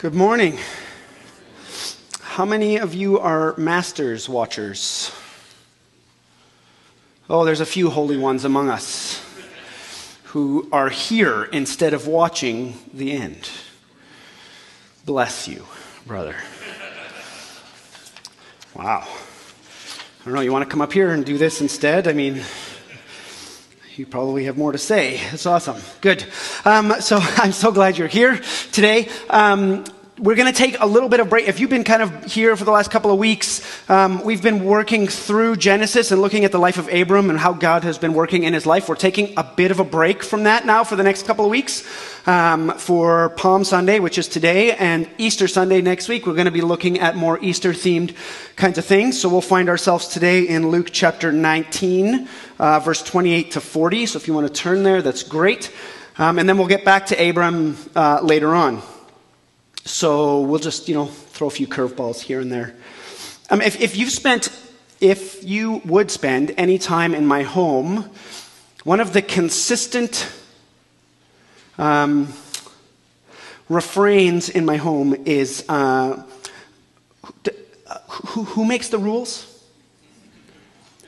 Good morning. How many of you are Masters watchers? Oh, there's a few holy ones among us who are here instead of watching the end. Bless you, brother. Wow. I don't know, you want to come up here and do this instead? I mean, you probably have more to say. It's awesome. Good. Um, so I'm so glad you're here today. Um, we're going to take a little bit of break. If you've been kind of here for the last couple of weeks, um, we've been working through Genesis and looking at the life of Abram and how God has been working in his life. We're taking a bit of a break from that now for the next couple of weeks. Um, for Palm Sunday, which is today, and Easter Sunday next week, we're going to be looking at more Easter themed kinds of things. So we'll find ourselves today in Luke chapter 19, uh, verse 28 to 40. So if you want to turn there, that's great. Um, and then we'll get back to Abram uh, later on. So we'll just, you know, throw a few curveballs here and there. Um, if, if you've spent, if you would spend any time in my home, one of the consistent um, refrains in my home is uh, who, who makes the rules?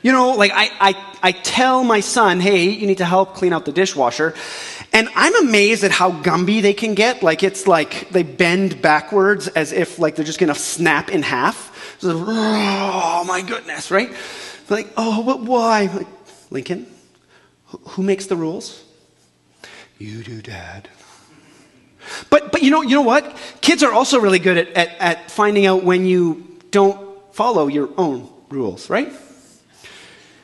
You know, like I, I, I tell my son, hey, you need to help clean out the dishwasher. And I'm amazed at how Gumby they can get. Like it's like they bend backwards as if like they're just gonna snap in half. So, oh my goodness, right? Like, oh, but why? Like, Lincoln, who makes the rules? You do, Dad. But but you know you know what? Kids are also really good at, at, at finding out when you don't follow your own rules, right?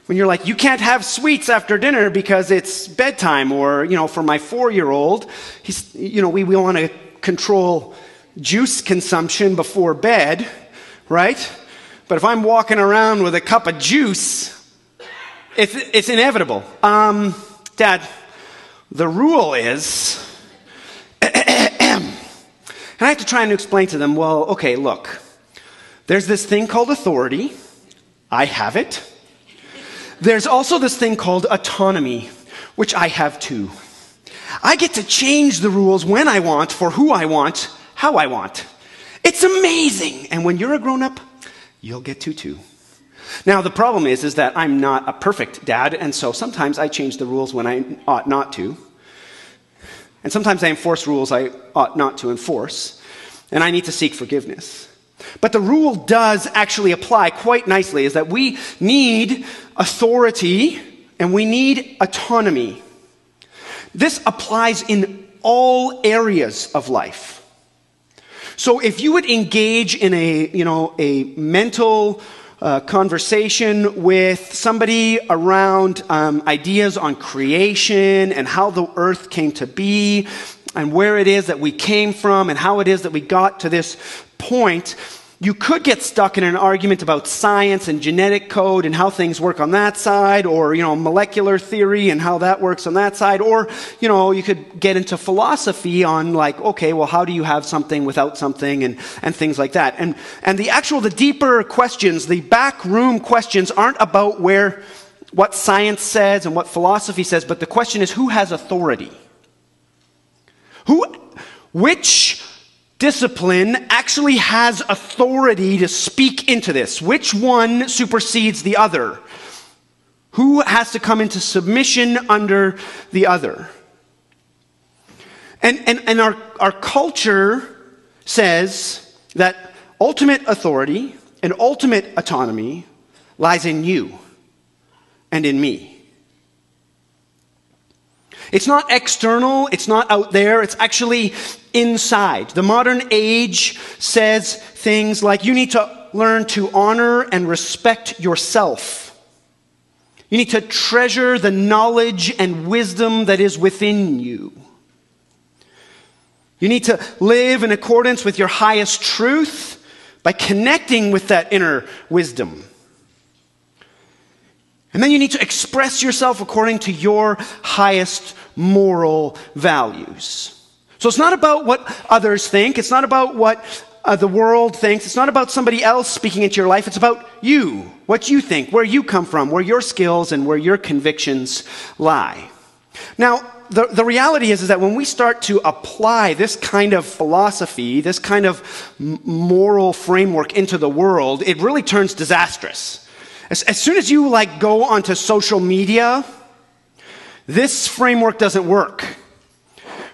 When you're like, you can't have sweets after dinner because it's bedtime, or, you know, for my four year old, he's, you know, we, we want to control juice consumption before bed, right? But if I'm walking around with a cup of juice, it's, it's inevitable. Um, Dad, the rule is, and I have to try and explain to them, well, okay, look, there's this thing called authority. I have it. There's also this thing called autonomy, which I have too. I get to change the rules when I want, for who I want, how I want. It's amazing. And when you're a grown up, you'll get to too. Now, the problem is, is that I'm not a perfect dad, and so sometimes I change the rules when I ought not to. And sometimes I enforce rules I ought not to enforce, and I need to seek forgiveness. But the rule does actually apply quite nicely is that we need authority and we need autonomy. This applies in all areas of life. So if you would engage in a, you know, a mental uh, conversation with somebody around um, ideas on creation and how the earth came to be and where it is that we came from and how it is that we got to this point, you could get stuck in an argument about science and genetic code and how things work on that side, or, you know, molecular theory and how that works on that side, or, you know, you could get into philosophy on like, okay, well, how do you have something without something and, and things like that. And, and the actual, the deeper questions, the back room questions aren't about where, what science says and what philosophy says, but the question is who has authority? Who, which discipline actually has authority to speak into this. Which one supersedes the other? Who has to come into submission under the other? And, and, and our, our culture says that ultimate authority and ultimate autonomy lies in you and in me. It's not external, it's not out there, it's actually inside. The modern age says things like you need to learn to honor and respect yourself. You need to treasure the knowledge and wisdom that is within you. You need to live in accordance with your highest truth by connecting with that inner wisdom. And then you need to express yourself according to your highest moral values. So it's not about what others think. It's not about what uh, the world thinks. It's not about somebody else speaking into your life. It's about you, what you think, where you come from, where your skills and where your convictions lie. Now, the, the reality is, is that when we start to apply this kind of philosophy, this kind of moral framework into the world, it really turns disastrous. As, as soon as you like go onto social media, this framework doesn't work.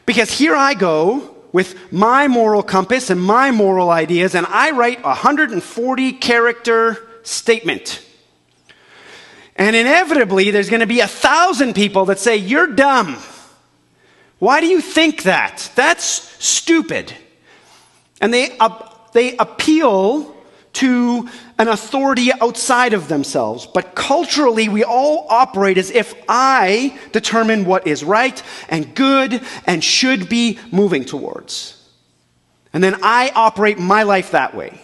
Because here I go with my moral compass and my moral ideas, and I write a 140 character statement. And inevitably, there's going to be a thousand people that say, You're dumb. Why do you think that? That's stupid. And they, uh, they appeal to an authority outside of themselves. But culturally, we all operate as if I determine what is right and good and should be moving towards. And then I operate my life that way.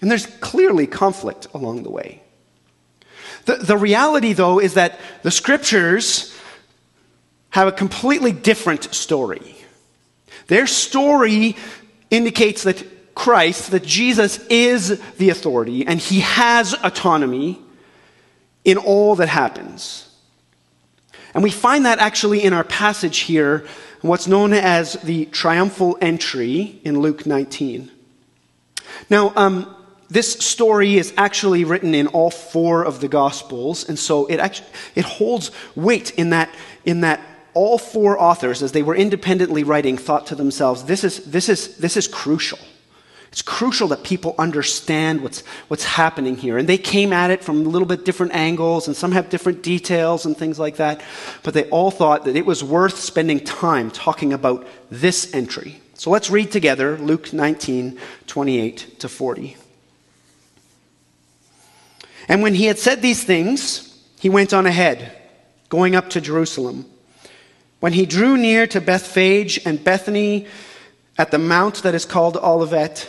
And there's clearly conflict along the way. The, the reality, though, is that the scriptures have a completely different story. Their story indicates that Christ, that Jesus is the authority and he has autonomy in all that happens. And we find that actually in our passage here, what's known as the triumphal entry in Luke 19. Now, um, this story is actually written in all four of the Gospels, and so it actually it holds weight in that in that all four authors, as they were independently writing, thought to themselves, "This is this is this is crucial. It's crucial that people understand what's what's happening here." And they came at it from a little bit different angles, and some have different details and things like that. But they all thought that it was worth spending time talking about this entry. So let's read together Luke 19, 28 to 40. And when he had said these things, he went on ahead, going up to Jerusalem. When he drew near to Bethphage and Bethany at the mount that is called Olivet,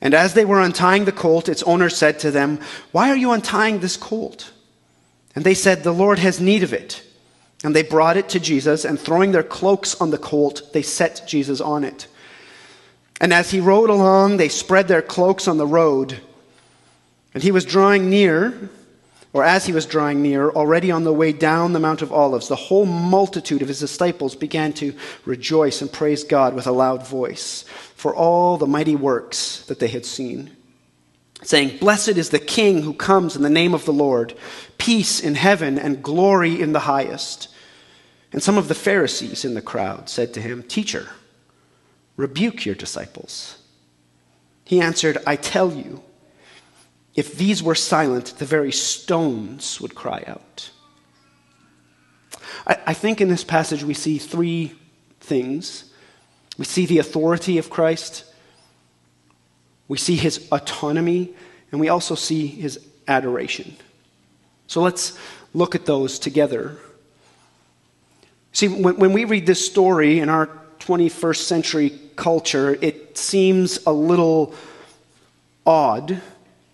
And as they were untying the colt, its owner said to them, Why are you untying this colt? And they said, The Lord has need of it. And they brought it to Jesus, and throwing their cloaks on the colt, they set Jesus on it. And as he rode along, they spread their cloaks on the road. And he was drawing near or as he was drawing near, already on the way down the Mount of Olives, the whole multitude of his disciples began to rejoice and praise God with a loud voice for all the mighty works that they had seen, saying, Blessed is the King who comes in the name of the Lord, peace in heaven and glory in the highest. And some of the Pharisees in the crowd said to him, Teacher, rebuke your disciples. He answered, I tell you, if these were silent, the very stones would cry out. I, I, think in this passage we see three things. We see the authority of Christ, we see his autonomy, and we also see his adoration. So let's look at those together. See, when, when we read this story in our 21st century culture, it seems a little odd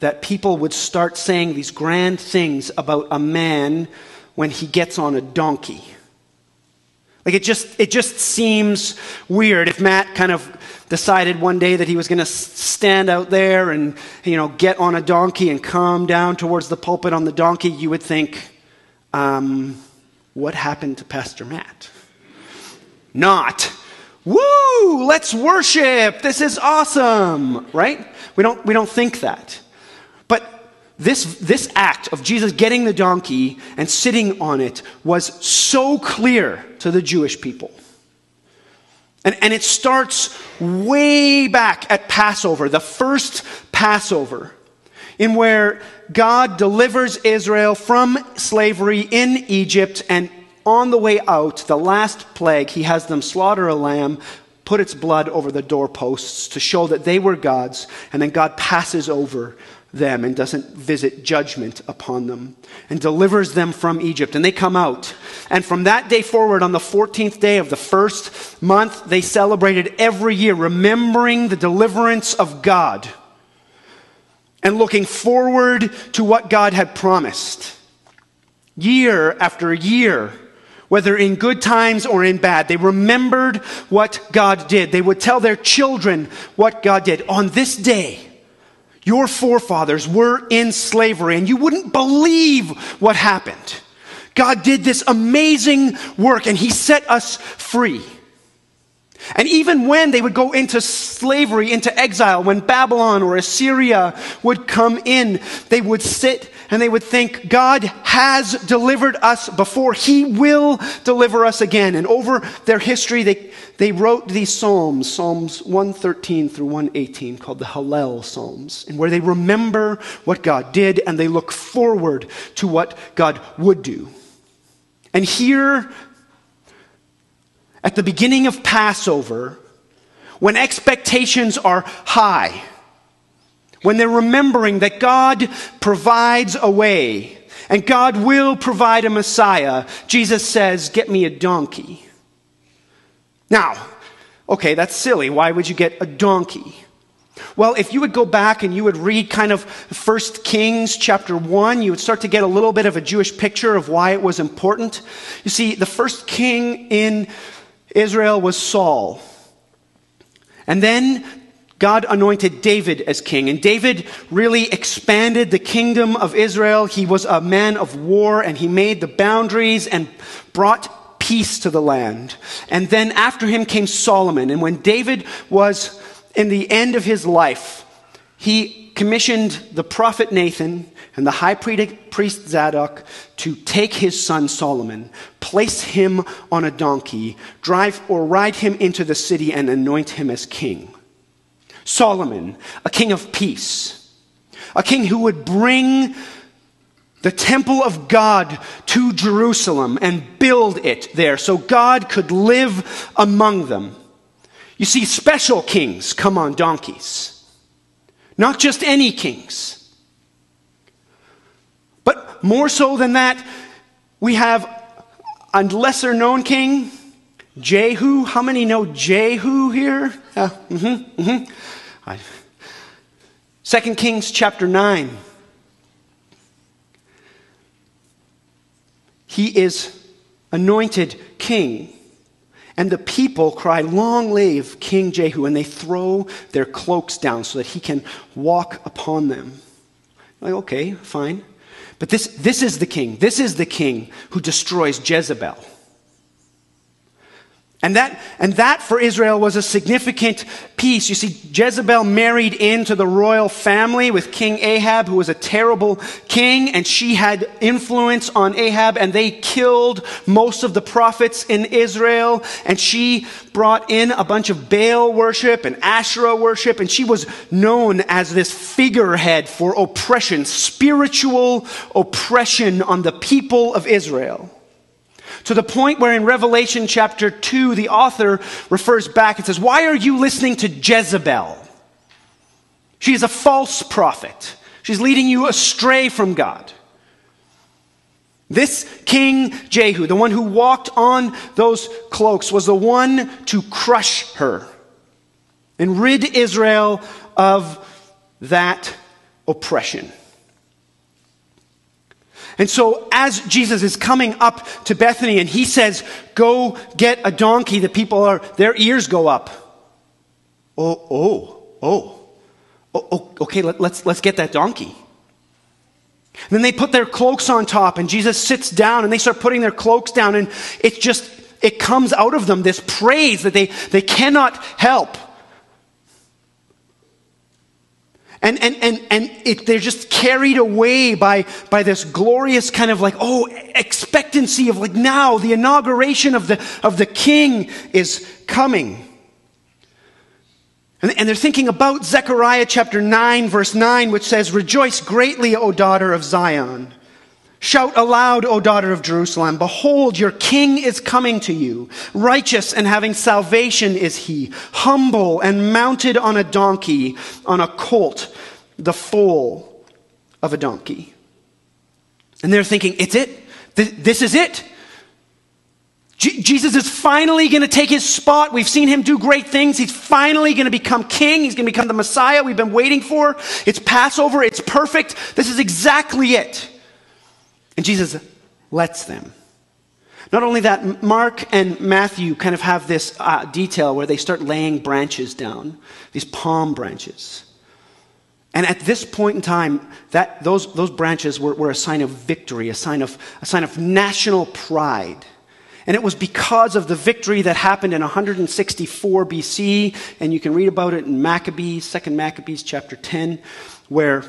that people would start saying these grand things about a man when he gets on a donkey. Like it just it just seems weird if Matt kind of decided one day that he was going to stand out there and you know get on a donkey and come down towards the pulpit on the donkey. You would think, um, what happened to Pastor Matt? Not, woo, let's worship. This is awesome, right? We don't we don't think that. This, this act of Jesus getting the donkey and sitting on it was so clear to the Jewish people. And, and it starts way back at Passover, the first Passover, in where God delivers Israel from slavery in Egypt, and on the way out, the last plague, he has them slaughter a lamb, put its blood over the doorposts to show that they were God's, and then God passes over them and doesn't visit judgment upon them and delivers them from Egypt. And they come out. And from that day forward, on the 14th day of the first month, they celebrated every year, remembering the deliverance of God and looking forward to what God had promised. Year after year, whether in good times or in bad, they remembered what God did. They would tell their children what God did. On this day, your forefathers were in slavery, and you wouldn't believe what happened. God did this amazing work, and He set us free. And even when they would go into slavery, into exile, when Babylon or Assyria would come in, they would sit and they would think, God has delivered us before. He will deliver us again. And over their history, they, they wrote these Psalms, Psalms 113 through 118, called the Hallel Psalms, and where they remember what God did and they look forward to what God would do. And here at the beginning of Passover, when expectations are high, when they're remembering that God provides a way and God will provide a Messiah, Jesus says, Get me a donkey. Now, okay, that's silly. Why would you get a donkey? Well, if you would go back and you would read kind of First Kings chapter 1, you would start to get a little bit of a Jewish picture of why it was important. You see, the first king in Israel was Saul. And then God anointed David as king. And David really expanded the kingdom of Israel. He was a man of war and he made the boundaries and brought peace to the land. And then after him came Solomon. And when David was in the end of his life, he commissioned the prophet Nathan and the high priest Zadok to take his son Solomon, place him on a donkey, drive or ride him into the city and anoint him as king. Solomon, a king of peace, a king who would bring the temple of God to Jerusalem and build it there so God could live among them. You see, special kings come on donkeys, not just any kings. But more so than that, we have a lesser known king, Jehu. How many know Jehu here? Uh, mm-hmm, mm-hmm. Second Kings chapter 9. He is anointed king. And the people cry, Long live King Jehu. And they throw their cloaks down so that he can walk upon them. Like, okay, fine. But this, this is the king. This is the king who destroys Jezebel. And that, and that for Israel was a significant piece. You see, Jezebel married into the royal family with King Ahab, who was a terrible king, and she had influence on Ahab, and they killed most of the prophets in Israel. And she brought in a bunch of Baal worship and Asherah worship, and she was known as this figurehead for oppression, spiritual oppression on the people of Israel. To the point where in Revelation chapter 2, the author refers back and says, Why are you listening to Jezebel? She is a false prophet. She's leading you astray from God. This King Jehu, the one who walked on those cloaks, was the one to crush her and rid Israel of that oppression. And so, as Jesus is coming up to Bethany and he says, Go get a donkey, the people are, their ears go up. Oh, oh, oh. oh, okay, let, let's, let's get that donkey. Then they put their cloaks on top, and Jesus sits down, and they start putting their cloaks down, and it just, it comes out of them this praise that they, they cannot help. And, and, and, and it, they're just carried away by, by this glorious kind of like, oh, expectancy of like now the inauguration of the, of the king is coming. And, and they're thinking about Zechariah chapter 9, verse 9, which says, Rejoice greatly, O daughter of Zion. Shout aloud, O daughter of Jerusalem. Behold, your king is coming to you. Righteous and having salvation is he. Humble and mounted on a donkey, on a colt, the foal of a donkey. And they're thinking, it's it. This is it. Jesus is finally going to take his spot. We've seen him do great things. He's finally going to become king. He's going to become the Messiah we've been waiting for. It's Passover. It's perfect. This is exactly it. And Jesus lets them. Not only that, Mark and Matthew kind of have this uh, detail where they start laying branches down, these palm branches. And at this point in time, that, those, those branches were, were a sign of victory, a sign of, a sign of national pride. And it was because of the victory that happened in 164 BC, and you can read about it in Maccabees, 2nd Maccabees chapter 10, where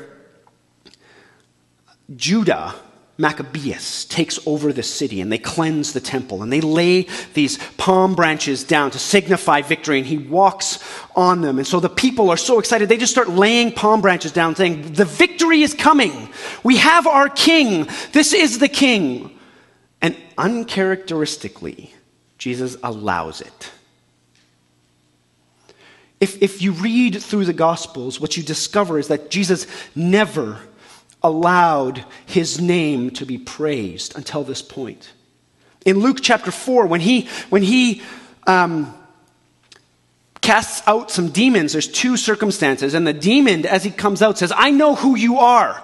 Judah, Maccabeus, takes over the city and they cleanse the temple and they lay these palm branches down to signify victory and he walks on them. And so the people are so excited, they just start laying palm branches down saying, The victory is coming. We have our king. This is the king. And uncharacteristically, Jesus allows it. If, if you read through the Gospels, what you discover is that Jesus never allowed his name to be praised until this point. In Luke chapter 4, when he, when he um, casts out some demons, there's two circumstances. And the demon, as he comes out, says, I know who you are.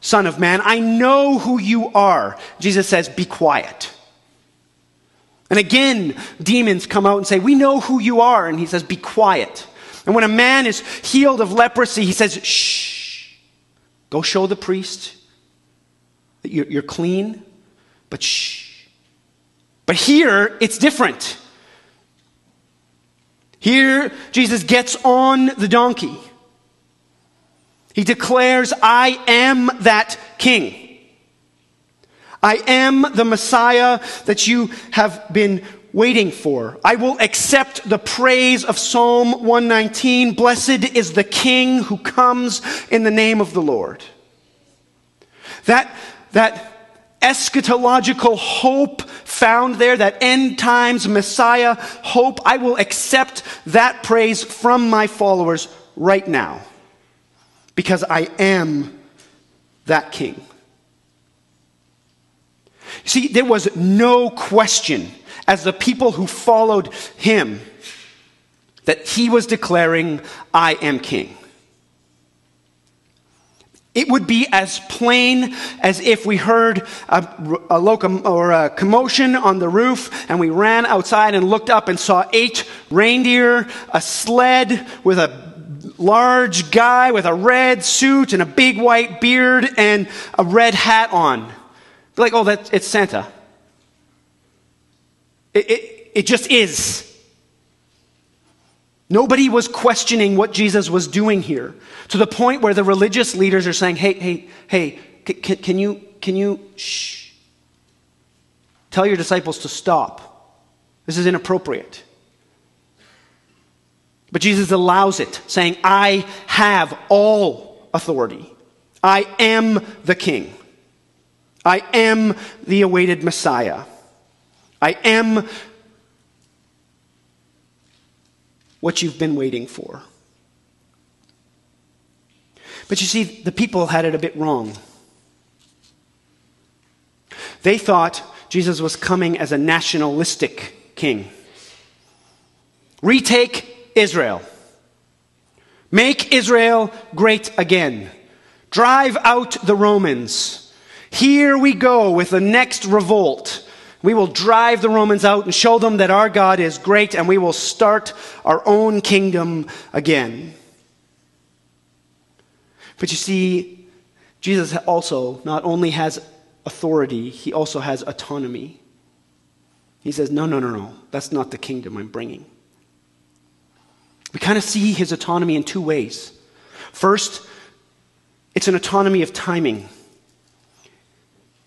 Son of Man, I know who you are. Jesus says, Be quiet. And again, demons come out and say, We know who you are. And he says, Be quiet. And when a man is healed of leprosy, he says, Shh, go show the priest that you're, clean, but shh. But here, it's different. Here, Jesus gets on the donkey. He declares, I am that king. I am the Messiah that you have been waiting for. I will accept the praise of Psalm 119. Blessed is the king who comes in the name of the Lord. That, that eschatological hope found there, that end times Messiah hope, I will accept that praise from my followers right now because I am that king. See, there was no question as the people who followed him that he was declaring, I am king. It would be as plain as if we heard a, a, or a commotion on the roof and we ran outside and looked up and saw eight reindeer, a sled with a large guy with a red suit and a big white beard and a red hat on. like, oh, that, it's Santa. It, it, it just is. Nobody was questioning what Jesus was doing here to the point where the religious leaders are saying, hey, hey, hey, can, can you, can you, shh, tell your disciples to stop. This is inappropriate. But Jesus allows it, saying, I have all authority. I am the king. I am the awaited Messiah. I am what you've been waiting for. But you see, the people had it a bit wrong. They thought Jesus was coming as a nationalistic king. Retake Israel. Make Israel great again. Drive out the Romans. Here we go with the next revolt. We will drive the Romans out and show them that our God is great, and we will start our own kingdom again. But you see, Jesus also not only has authority, he also has autonomy. He says, No, no, no, no, that's not the kingdom I'm bringing. We kind of see his autonomy in two ways. First, it's an autonomy of timing.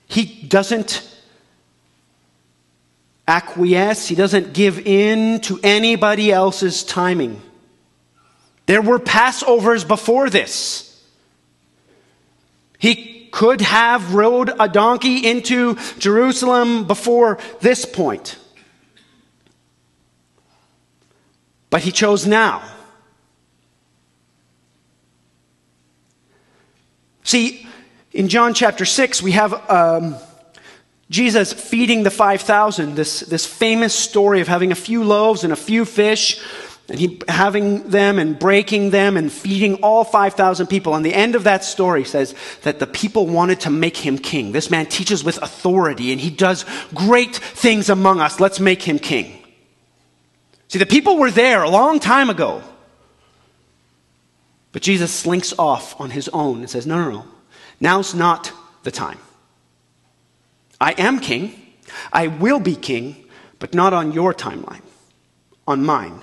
He doesn't acquiesce, he doesn't give in to anybody else's timing. There were Passovers before this. He could have rode a donkey into Jerusalem before this point. But he chose now. See, In John chapter 6, we have um, Jesus feeding the 5,000, this, this famous story of having a few loaves and a few fish, and he having them and breaking them and feeding all 5,000 people. And the end of that story says that the people wanted to make him king. This man teaches with authority and he does great things among us. Let's make him king. See, the people were there a long time ago. But Jesus slinks off on his own and says, No, no, no. Now's not the time. I am king. I will be king, but not on your timeline, on mine.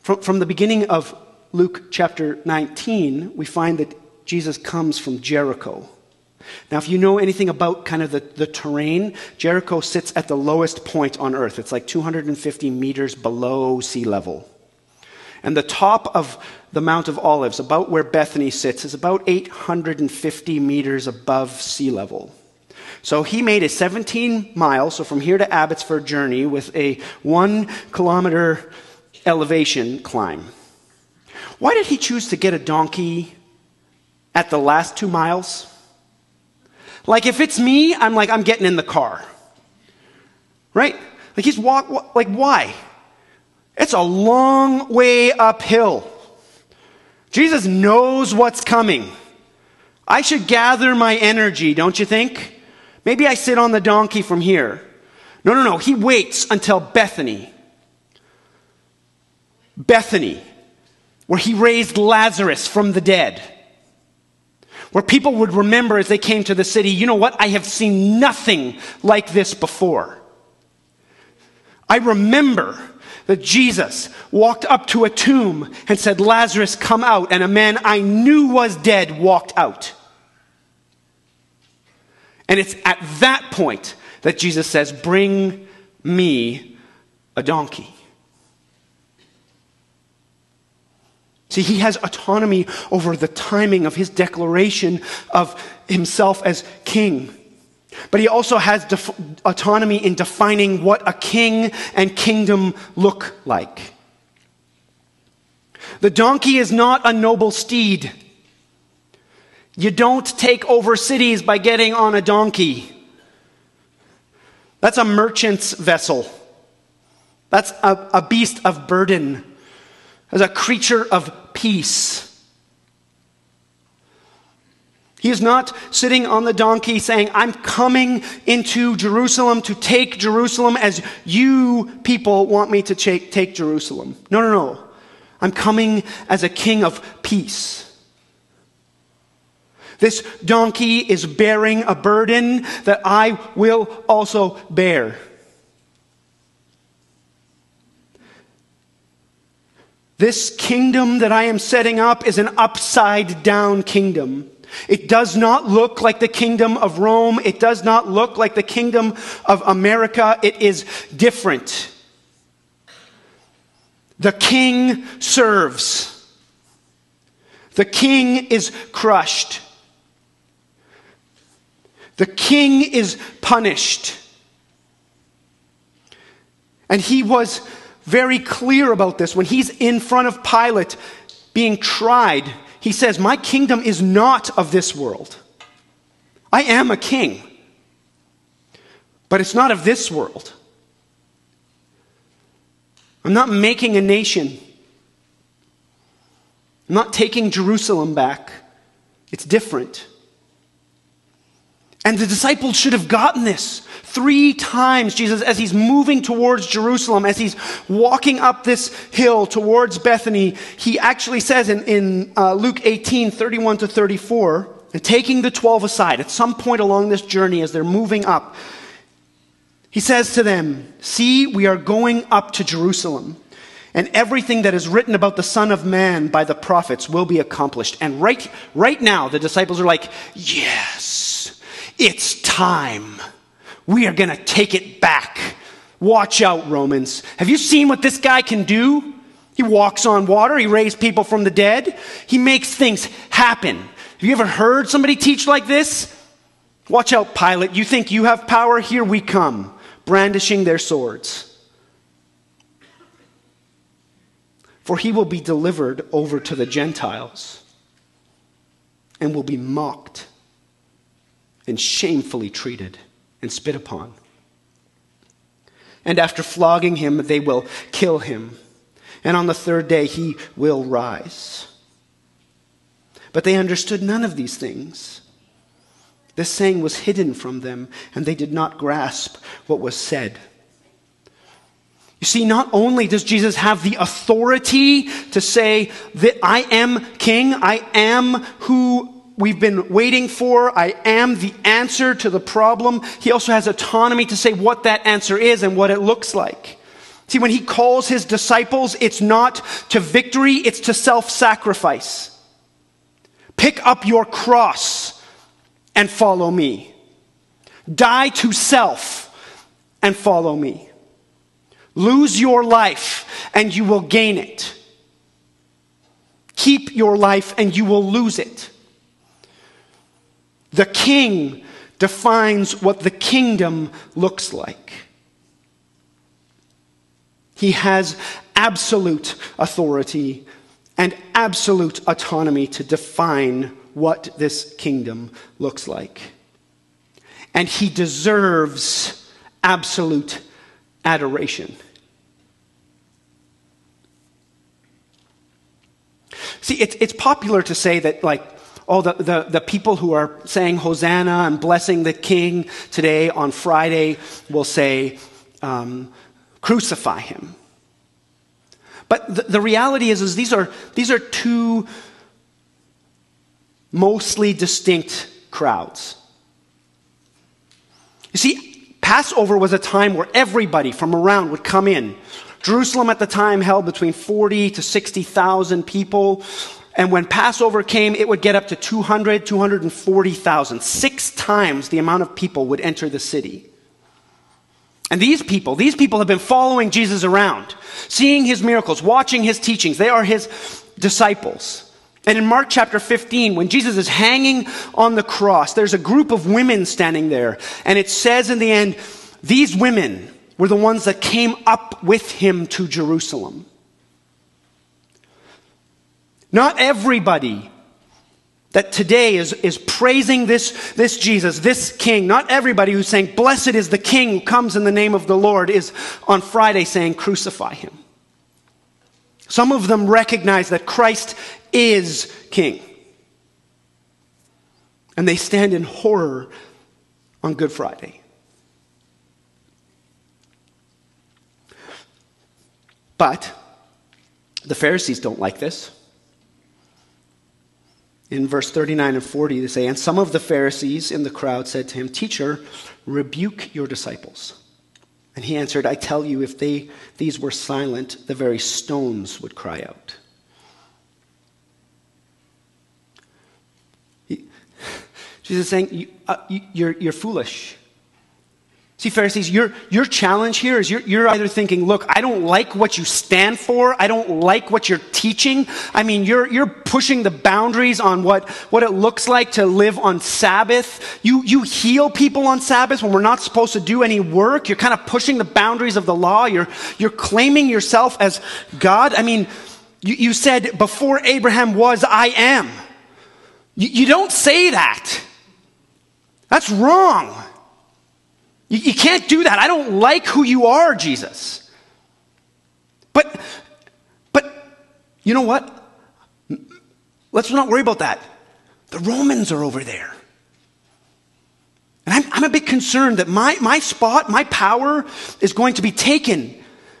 From, from the beginning of Luke chapter 19, we find that Jesus comes from Jericho. Now, if you know anything about kind of the, the terrain, Jericho sits at the lowest point on earth. It's like 250 meters below sea level. And the top of the Mount of Olives, about where Bethany sits, is about 850 meters above sea level. So he made a 17 mile, so from here to Abbotsford journey with a one kilometer elevation climb. Why did he choose to get a donkey at the last two miles? Like if it's me, I'm like, I'm getting in the car. Right? Like he's walk, like why? It's a long way uphill. Jesus knows what's coming. I should gather my energy, don't you think? Maybe I sit on the donkey from here. No, no, no. He waits until Bethany. Bethany, where he raised Lazarus from the dead. Where people would remember as they came to the city, you know what? I have seen nothing like this before. I remember that Jesus walked up to a tomb and said, Lazarus, come out. And a man I knew was dead walked out. And it's at that point that Jesus says, Bring me a donkey. See, he has autonomy over the timing of his declaration of himself as king. But he also has def- autonomy in defining what a king and kingdom look like. The donkey is not a noble steed. You don't take over cities by getting on a donkey. That's a merchant's vessel. That's a, a beast of burden. As a creature of peace. He is not sitting on the donkey saying, I'm coming into Jerusalem to take Jerusalem as you people want me to take, Jerusalem. No, no, no. I'm coming as a king of peace. This donkey is bearing a burden that I will also bear. This kingdom that I am setting up is an upside down kingdom. It does not look like the kingdom of Rome. It does not look like the kingdom of America. It is different. The king serves. The king is crushed. The king is punished. And he was very clear about this. When he's in front of Pilate being tried, he says, My kingdom is not of this world. I am a king, but it's not of this world. I'm not making a nation. I'm not taking Jerusalem back. It's different. And the disciples should have gotten this. Three times, Jesus, as he's moving towards Jerusalem, as he's walking up this hill towards Bethany, he actually says in, in uh, Luke 18 31 to 34, and taking the 12 aside at some point along this journey as they're moving up, he says to them, See, we are going up to Jerusalem, and everything that is written about the Son of Man by the prophets will be accomplished. And right, right now, the disciples are like, Yes it's time. We are going to take it back. Watch out, Romans. Have you seen what this guy can do? He walks on water. He raised people from the dead. He makes things happen. Have you ever heard somebody teach like this? Watch out, Pilate. You think you have power? Here we come, brandishing their swords. For he will be delivered over to the Gentiles. and will be mocked and shamefully treated and spit upon. And after flogging him, they will kill him. And on the third day, he will rise. But they understood none of these things. This saying was hidden from them, and they did not grasp what was said. You see, not only does Jesus have the authority to say that I am king, I am who we've been waiting for. I am the answer to the problem. He also has autonomy to say what that answer is and what it looks like. See, when he calls his disciples, it's not to victory, it's to self sacrifice. Pick up your cross and follow me. Die to self and follow me. Lose your life and you will gain it. Keep your life and you will lose it. The king defines what the kingdom looks like. He has absolute authority and absolute autonomy to define what this kingdom looks like. And he deserves absolute adoration. See, it's, it's popular to say that, like, oh, the, the, the people who are saying Hosanna and blessing the King today on Friday will say, um, crucify him. But the, the reality is, is these, are, these are two mostly distinct crowds. You see, Passover was a time where everybody from around would come in. Jerusalem at the time held between 40 to 60,000 people. And when Passover came, it would get up to 200, 240,000. Six times the amount of people would enter the city. And these people, these people have been following Jesus around, seeing his miracles, watching his teachings. They are his disciples. And in Mark chapter 15, when Jesus is hanging on the cross, there's a group of women standing there. And it says in the end, these women were the ones that came up with him to Jerusalem. Not everybody that today is, is praising this, this Jesus, this King, not everybody who's saying, Blessed is the King who comes in the name of the Lord, is on Friday saying, Crucify him. Some of them recognize that Christ is King. And they stand in horror on Good Friday. But the Pharisees don't like this in verse 39 and 40, they say, And some of the Pharisees in the crowd said to him, Teacher, rebuke your disciples. And he answered, I tell you, if they, these were silent, the very stones would cry out. Jesus is saying, you, uh, you, you're, you're foolish. See, Pharisees, your, your challenge here is you're, you're either thinking, look, I don't like what you stand for. I don't like what you're teaching. I mean, you're, you're pushing the boundaries on what, what it looks like to live on Sabbath. You, you heal people on Sabbath when we're not supposed to do any work. You're kind of pushing the boundaries of the law. You're, you're claiming yourself as God. I mean, you, you said, before Abraham was, I am. You, you don't say that. That's wrong. You, you can't do that. I don't like who you are, Jesus. But, but, you know what? Let's not worry about that. The Romans are over there. And I'm, I'm a bit concerned that my, my spot, my power is going to be taken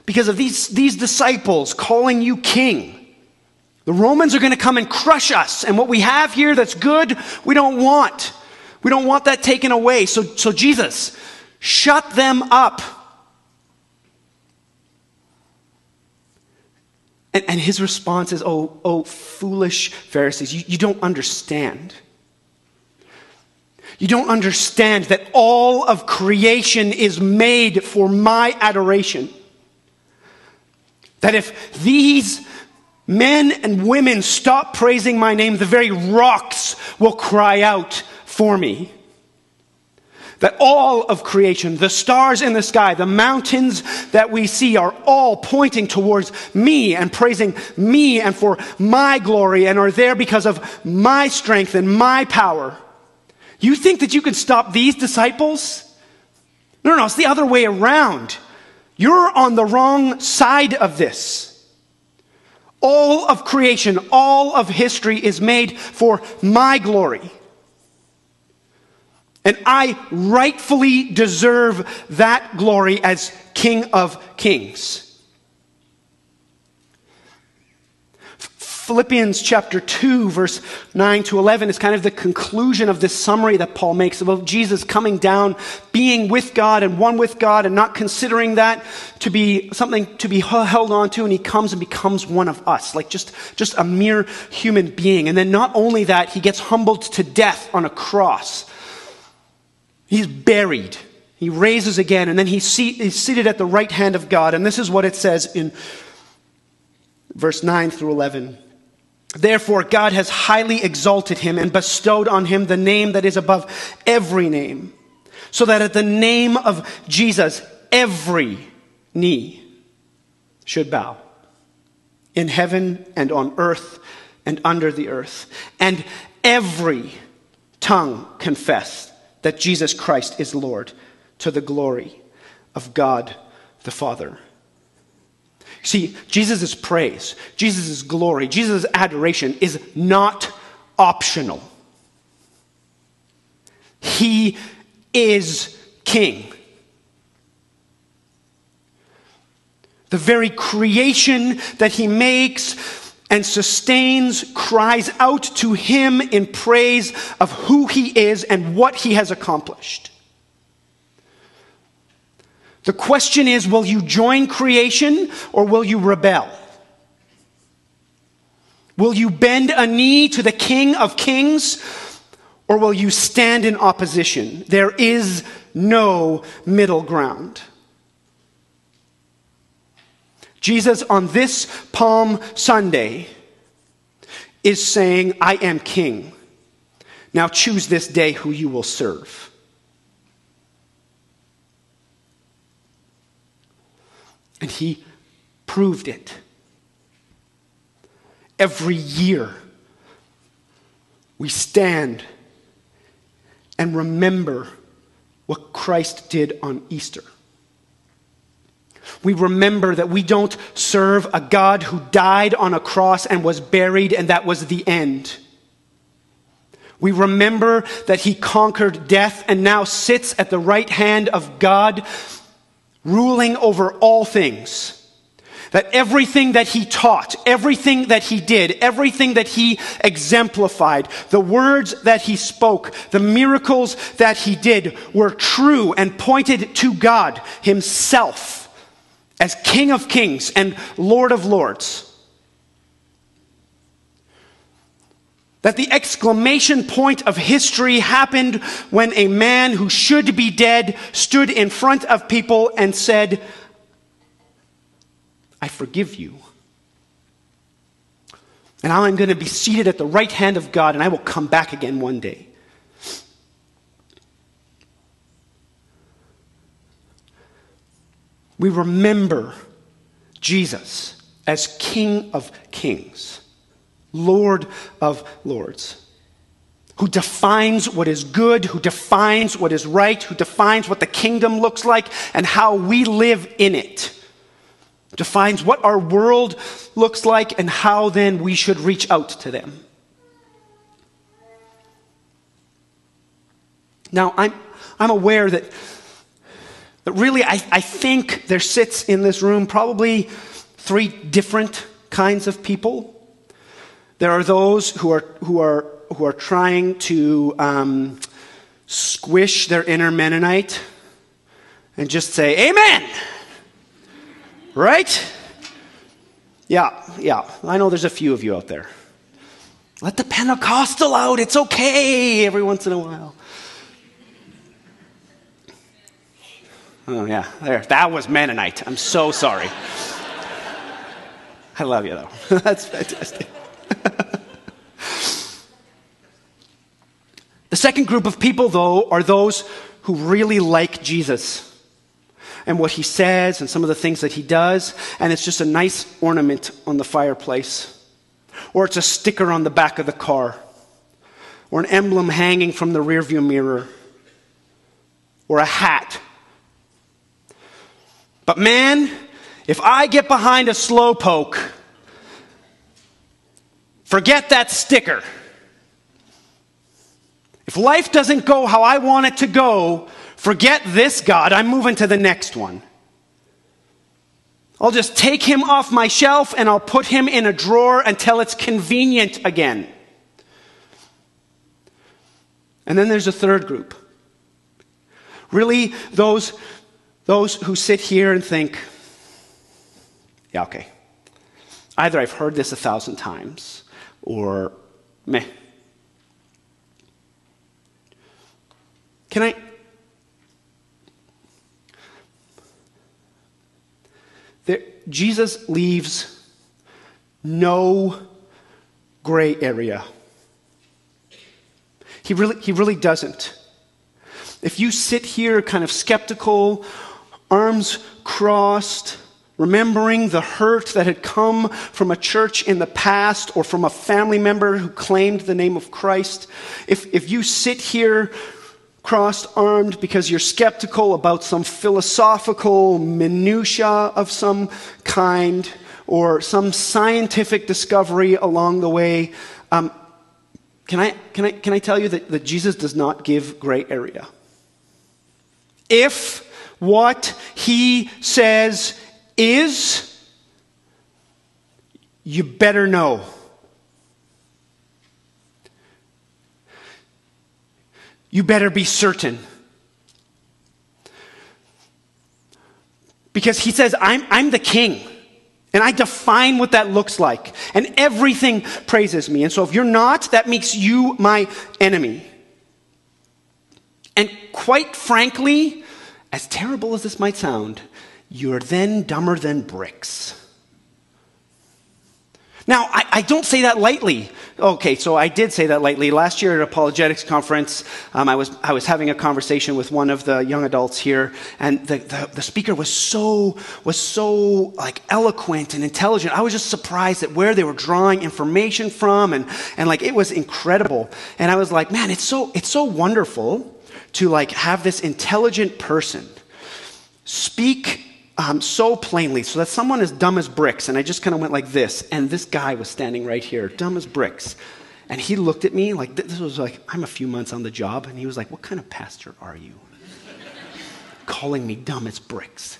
because of these, these disciples calling you king. The Romans are going to come and crush us. And what we have here that's good, we don't want. We don't want that taken away. So, so Jesus, Shut them up. And, and his response is, Oh, oh, foolish Pharisees, you, you don't understand. You don't understand that all of creation is made for my adoration. That if these men and women stop praising my name, the very rocks will cry out for me. That all of creation, the stars in the sky, the mountains that we see are all pointing towards me and praising me and for my glory and are there because of my strength and my power. You think that you can stop these disciples? No, no, no, it's the other way around. You're on the wrong side of this. All of creation, all of history is made for my glory. And I rightfully deserve that glory as King of Kings. Philippians chapter 2, verse 9 to 11 is kind of the conclusion of this summary that Paul makes about Jesus coming down, being with God and one with God, and not considering that to be something to be held on to. And he comes and becomes one of us, like just, just a mere human being. And then not only that, he gets humbled to death on a cross. He's buried. He raises again, and then he's, seat, he's seated at the right hand of God. And this is what it says in verse 9 through 11. Therefore, God has highly exalted him and bestowed on him the name that is above every name, so that at the name of Jesus, every knee should bow in heaven and on earth and under the earth, and every tongue confess that Jesus Christ is Lord to the glory of God the Father. See, Jesus' praise, Jesus' glory, Jesus' adoration is not optional. He is king. The very creation that he makes and sustains cries out to him in praise of who he is and what he has accomplished. The question is will you join creation or will you rebel? Will you bend a knee to the King of Kings or will you stand in opposition? There is no middle ground. Jesus, on this Palm Sunday, is saying, I am king. Now choose this day who you will serve. And he proved it. Every year, we stand and remember what Christ did on Easter. We remember that we don't serve a God who died on a cross and was buried, and that was the end. We remember that he conquered death and now sits at the right hand of God ruling over all things. That everything that he taught, everything that he did, everything that he exemplified, the words that he spoke, the miracles that he did were true and pointed to God himself as King of Kings and Lord of Lords. that the exclamation point of history happened when a man who should be dead stood in front of people and said, I forgive you. And I'm going to be seated at the right hand of God, and I will come back again one day. We remember Jesus as King of Kings. Lord of Lords, who defines what is good, who defines what is right, who defines what the kingdom looks like and how we live in it, defines what our world looks like and how then we should reach out to them. Now, I'm, I'm aware that, really, I, I think there sits in this room probably three different kinds of people. There are those who are, who are, who are trying to um, squish their inner Mennonite and just say, Amen! Right? Yeah, yeah. I know there's a few of you out there. Let the Pentecostal out. It's okay every once in a while. Oh, yeah, there. That was Mennonite. I'm so sorry. I love you, though. That's fantastic. the second group of people, though, are those who really like Jesus and what he says and some of the things that he does, and it's just a nice ornament on the fireplace, or it's a sticker on the back of the car, or an emblem hanging from the rearview mirror, or a hat. But man, if I get behind a slowpoke, forget that sticker. If life doesn't go how I want it to go, forget this God. I'm moving to the next one. I'll just take him off my shelf and I'll put him in a drawer until it's convenient again. And then there's a third group. Really, those, those who sit here and think, yeah, okay. Either I've heard this a thousand times, or meh. Can I? There, Jesus leaves no gray area. He really, he really doesn't. If you sit here kind of skeptical, arms crossed, remembering the hurt that had come from a church in the past or from a family member who claimed the name of Christ, if, if you sit here crossed armed because you're skeptical about some philosophical minutia of some kind or some scientific discovery along the way. Um, can, I, can, I, can I tell you that, that Jesus does not give gray area? If what he says is, you better know. you better be certain. Because he says, I'm, I'm the king. And I define what that looks like. And everything praises me. And so if you're not, that makes you my enemy. And quite frankly, as terrible as this might sound, you're then dumber than bricks. Now, I, I, don't say that lightly. Okay, so I did say that lightly. Last year at Apologetics Conference, um, I, was, I was having a conversation with one of the young adults here, and the, the, the, speaker was so, was so like eloquent and intelligent. I was just surprised at where they were drawing information from, and, and like it was incredible. And I was like, man, it's so, it's so wonderful to like have this intelligent person speak um, so plainly so that someone is dumb as bricks. And I just kind of went like this. And this guy was standing right here, dumb as bricks. And he looked at me like this was like, I'm a few months on the job. And he was like, What kind of pastor are you? Calling me dumb as bricks.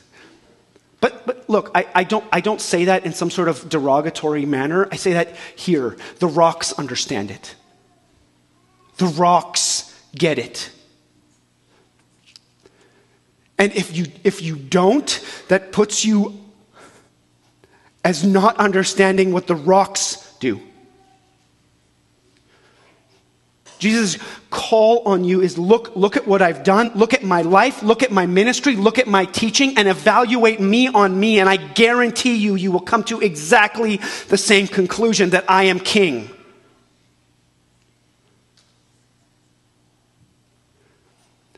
But, but look, I, I, don't, I don't say that in some sort of derogatory manner. I say that here. The rocks understand it, the rocks get it. And if you, if you don't, that puts you as not understanding what the rocks do. Jesus' call on you is look, look at what I've done, look at my life, look at my ministry, look at my teaching, and evaluate me on me. And I guarantee you, you will come to exactly the same conclusion that I am king.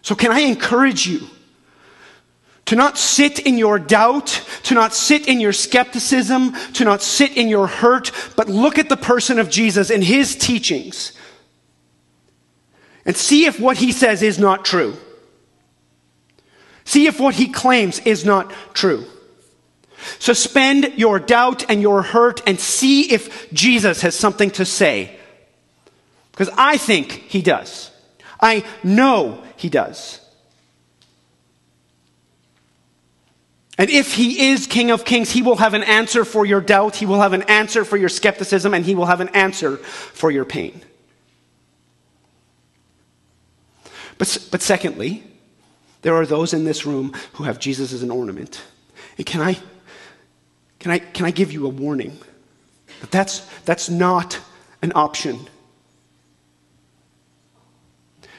So, can I encourage you? To not sit in your doubt, to not sit in your skepticism, to not sit in your hurt, but look at the person of Jesus and his teachings and see if what he says is not true. See if what he claims is not true. Suspend your doubt and your hurt and see if Jesus has something to say. Because I think he does. I know he does. And if he is King of Kings, he will have an answer for your doubt, he will have an answer for your skepticism, and he will have an answer for your pain. But, but secondly, there are those in this room who have Jesus as an ornament. And can I, can I, can I give you a warning? That that's, that's not an option.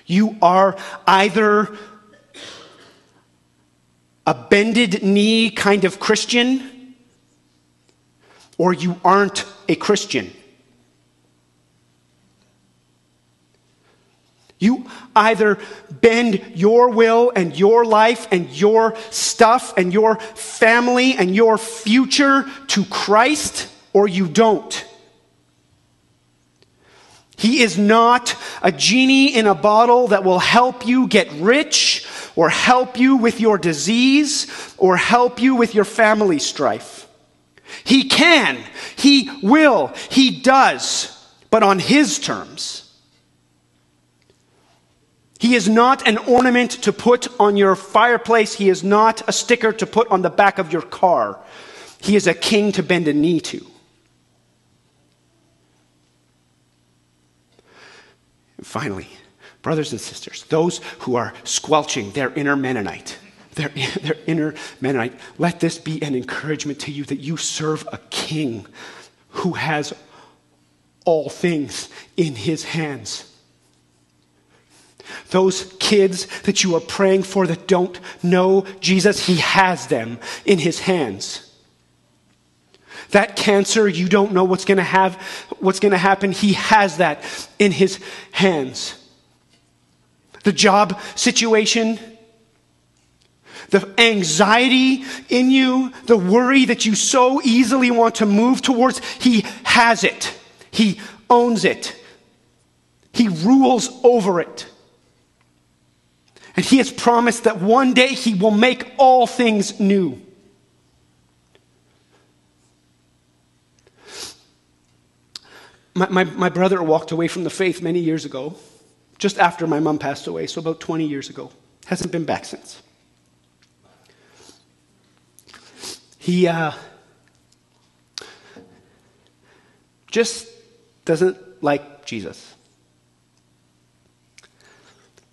You are either a bended knee kind of Christian, or you aren't a Christian. You either bend your will and your life and your stuff and your family and your future to Christ, or you don't. He is not a genie in a bottle that will help you get rich or help you with your disease or help you with your family strife. He can, he will, he does, but on his terms. He is not an ornament to put on your fireplace. He is not a sticker to put on the back of your car. He is a king to bend a knee to. And finally, brothers and sisters, those who are squelching their inner Mennonite, their, their inner Mennonite, let this be an encouragement to you that you serve a king who has all things in his hands. Those kids that you are praying for that don't know Jesus, He has them in His hands. That cancer, you don't know what's going to have, what's going to happen. He has that in His hands. The job situation, the anxiety in you, the worry that you so easily want to move towards, He has it. He owns it. He rules over it. And he has promised that one day he will make all things new. My, my, my, brother walked away from the faith many years ago, just after my mom passed away, so about 20 years ago. Hasn't been back since. He uh, just doesn't like Jesus.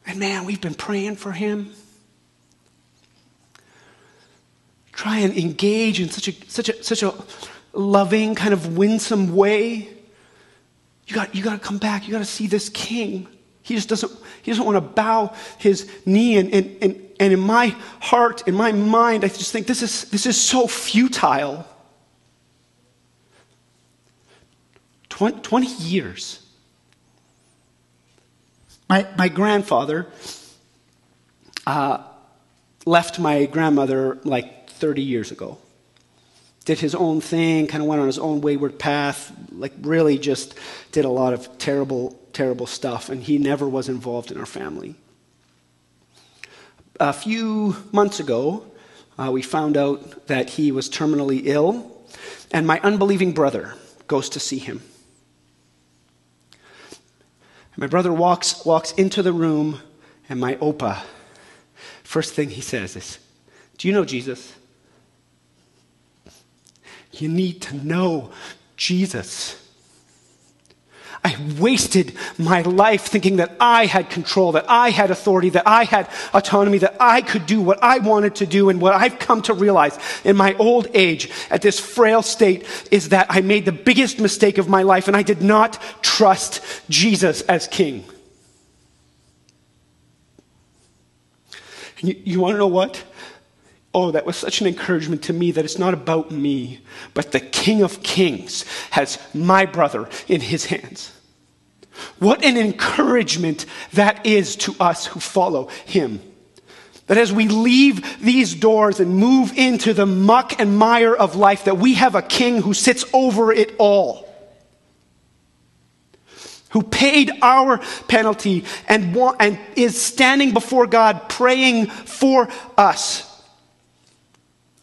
And man, we've been praying for him. Try and engage in such a, such a, such a loving, kind of winsome way. You got, you got to come back. You got to see this king. He just doesn't, he doesn't want to bow his knee. And, and, and, and in my heart, in my mind, I just think this is, this is so futile. 20, 20 years. My, my grandfather uh, left my grandmother like 30 years ago. Did his own thing, kind of went on his own wayward path, like really just did a lot of terrible, terrible stuff, and he never was involved in our family. A few months ago, uh, we found out that he was terminally ill, and my unbelieving brother goes to see him. My brother walks, walks into the room, and my opa, first thing he says is, Do you know Jesus? You need to know Jesus. I wasted my life thinking that I had control, that I had authority, that I had autonomy, that I could do what I wanted to do. And what I've come to realize in my old age, at this frail state, is that I made the biggest mistake of my life and I did not trust Jesus as king. And you, you want to know what? Oh, that was such an encouragement to me that it's not about me, but the King of Kings has my brother in his hands. What an encouragement that is to us who follow him. That as we leave these doors and move into the muck and mire of life, that we have a king who sits over it all. Who paid our penalty and, and is standing before God praying for us.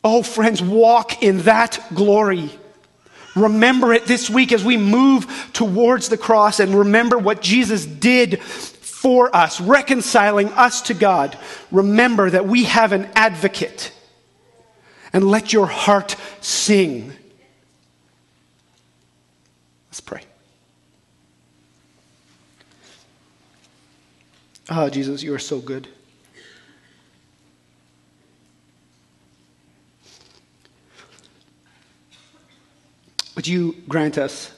Oh, friends, walk in that glory. Remember it this week as we move towards the cross and remember what Jesus did for us, reconciling us to God. Remember that we have an advocate. And let your heart sing. Let's pray. Ah, oh, Jesus, you are so good. Would you grant us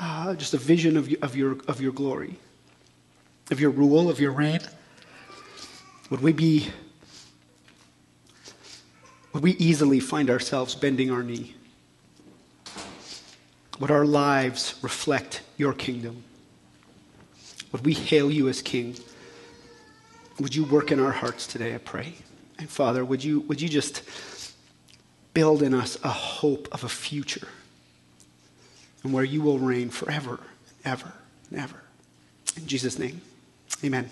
uh, just a vision of, of, your, of your glory, of your rule, of your reign? Would we be, would we easily find ourselves bending our knee? Would our lives reflect your kingdom? Would we hail you as King? Would you work in our hearts today, I pray? And Father, would you, would you just build in us a hope of a future and where you will reign forever, and ever, and ever. In Jesus' name, amen.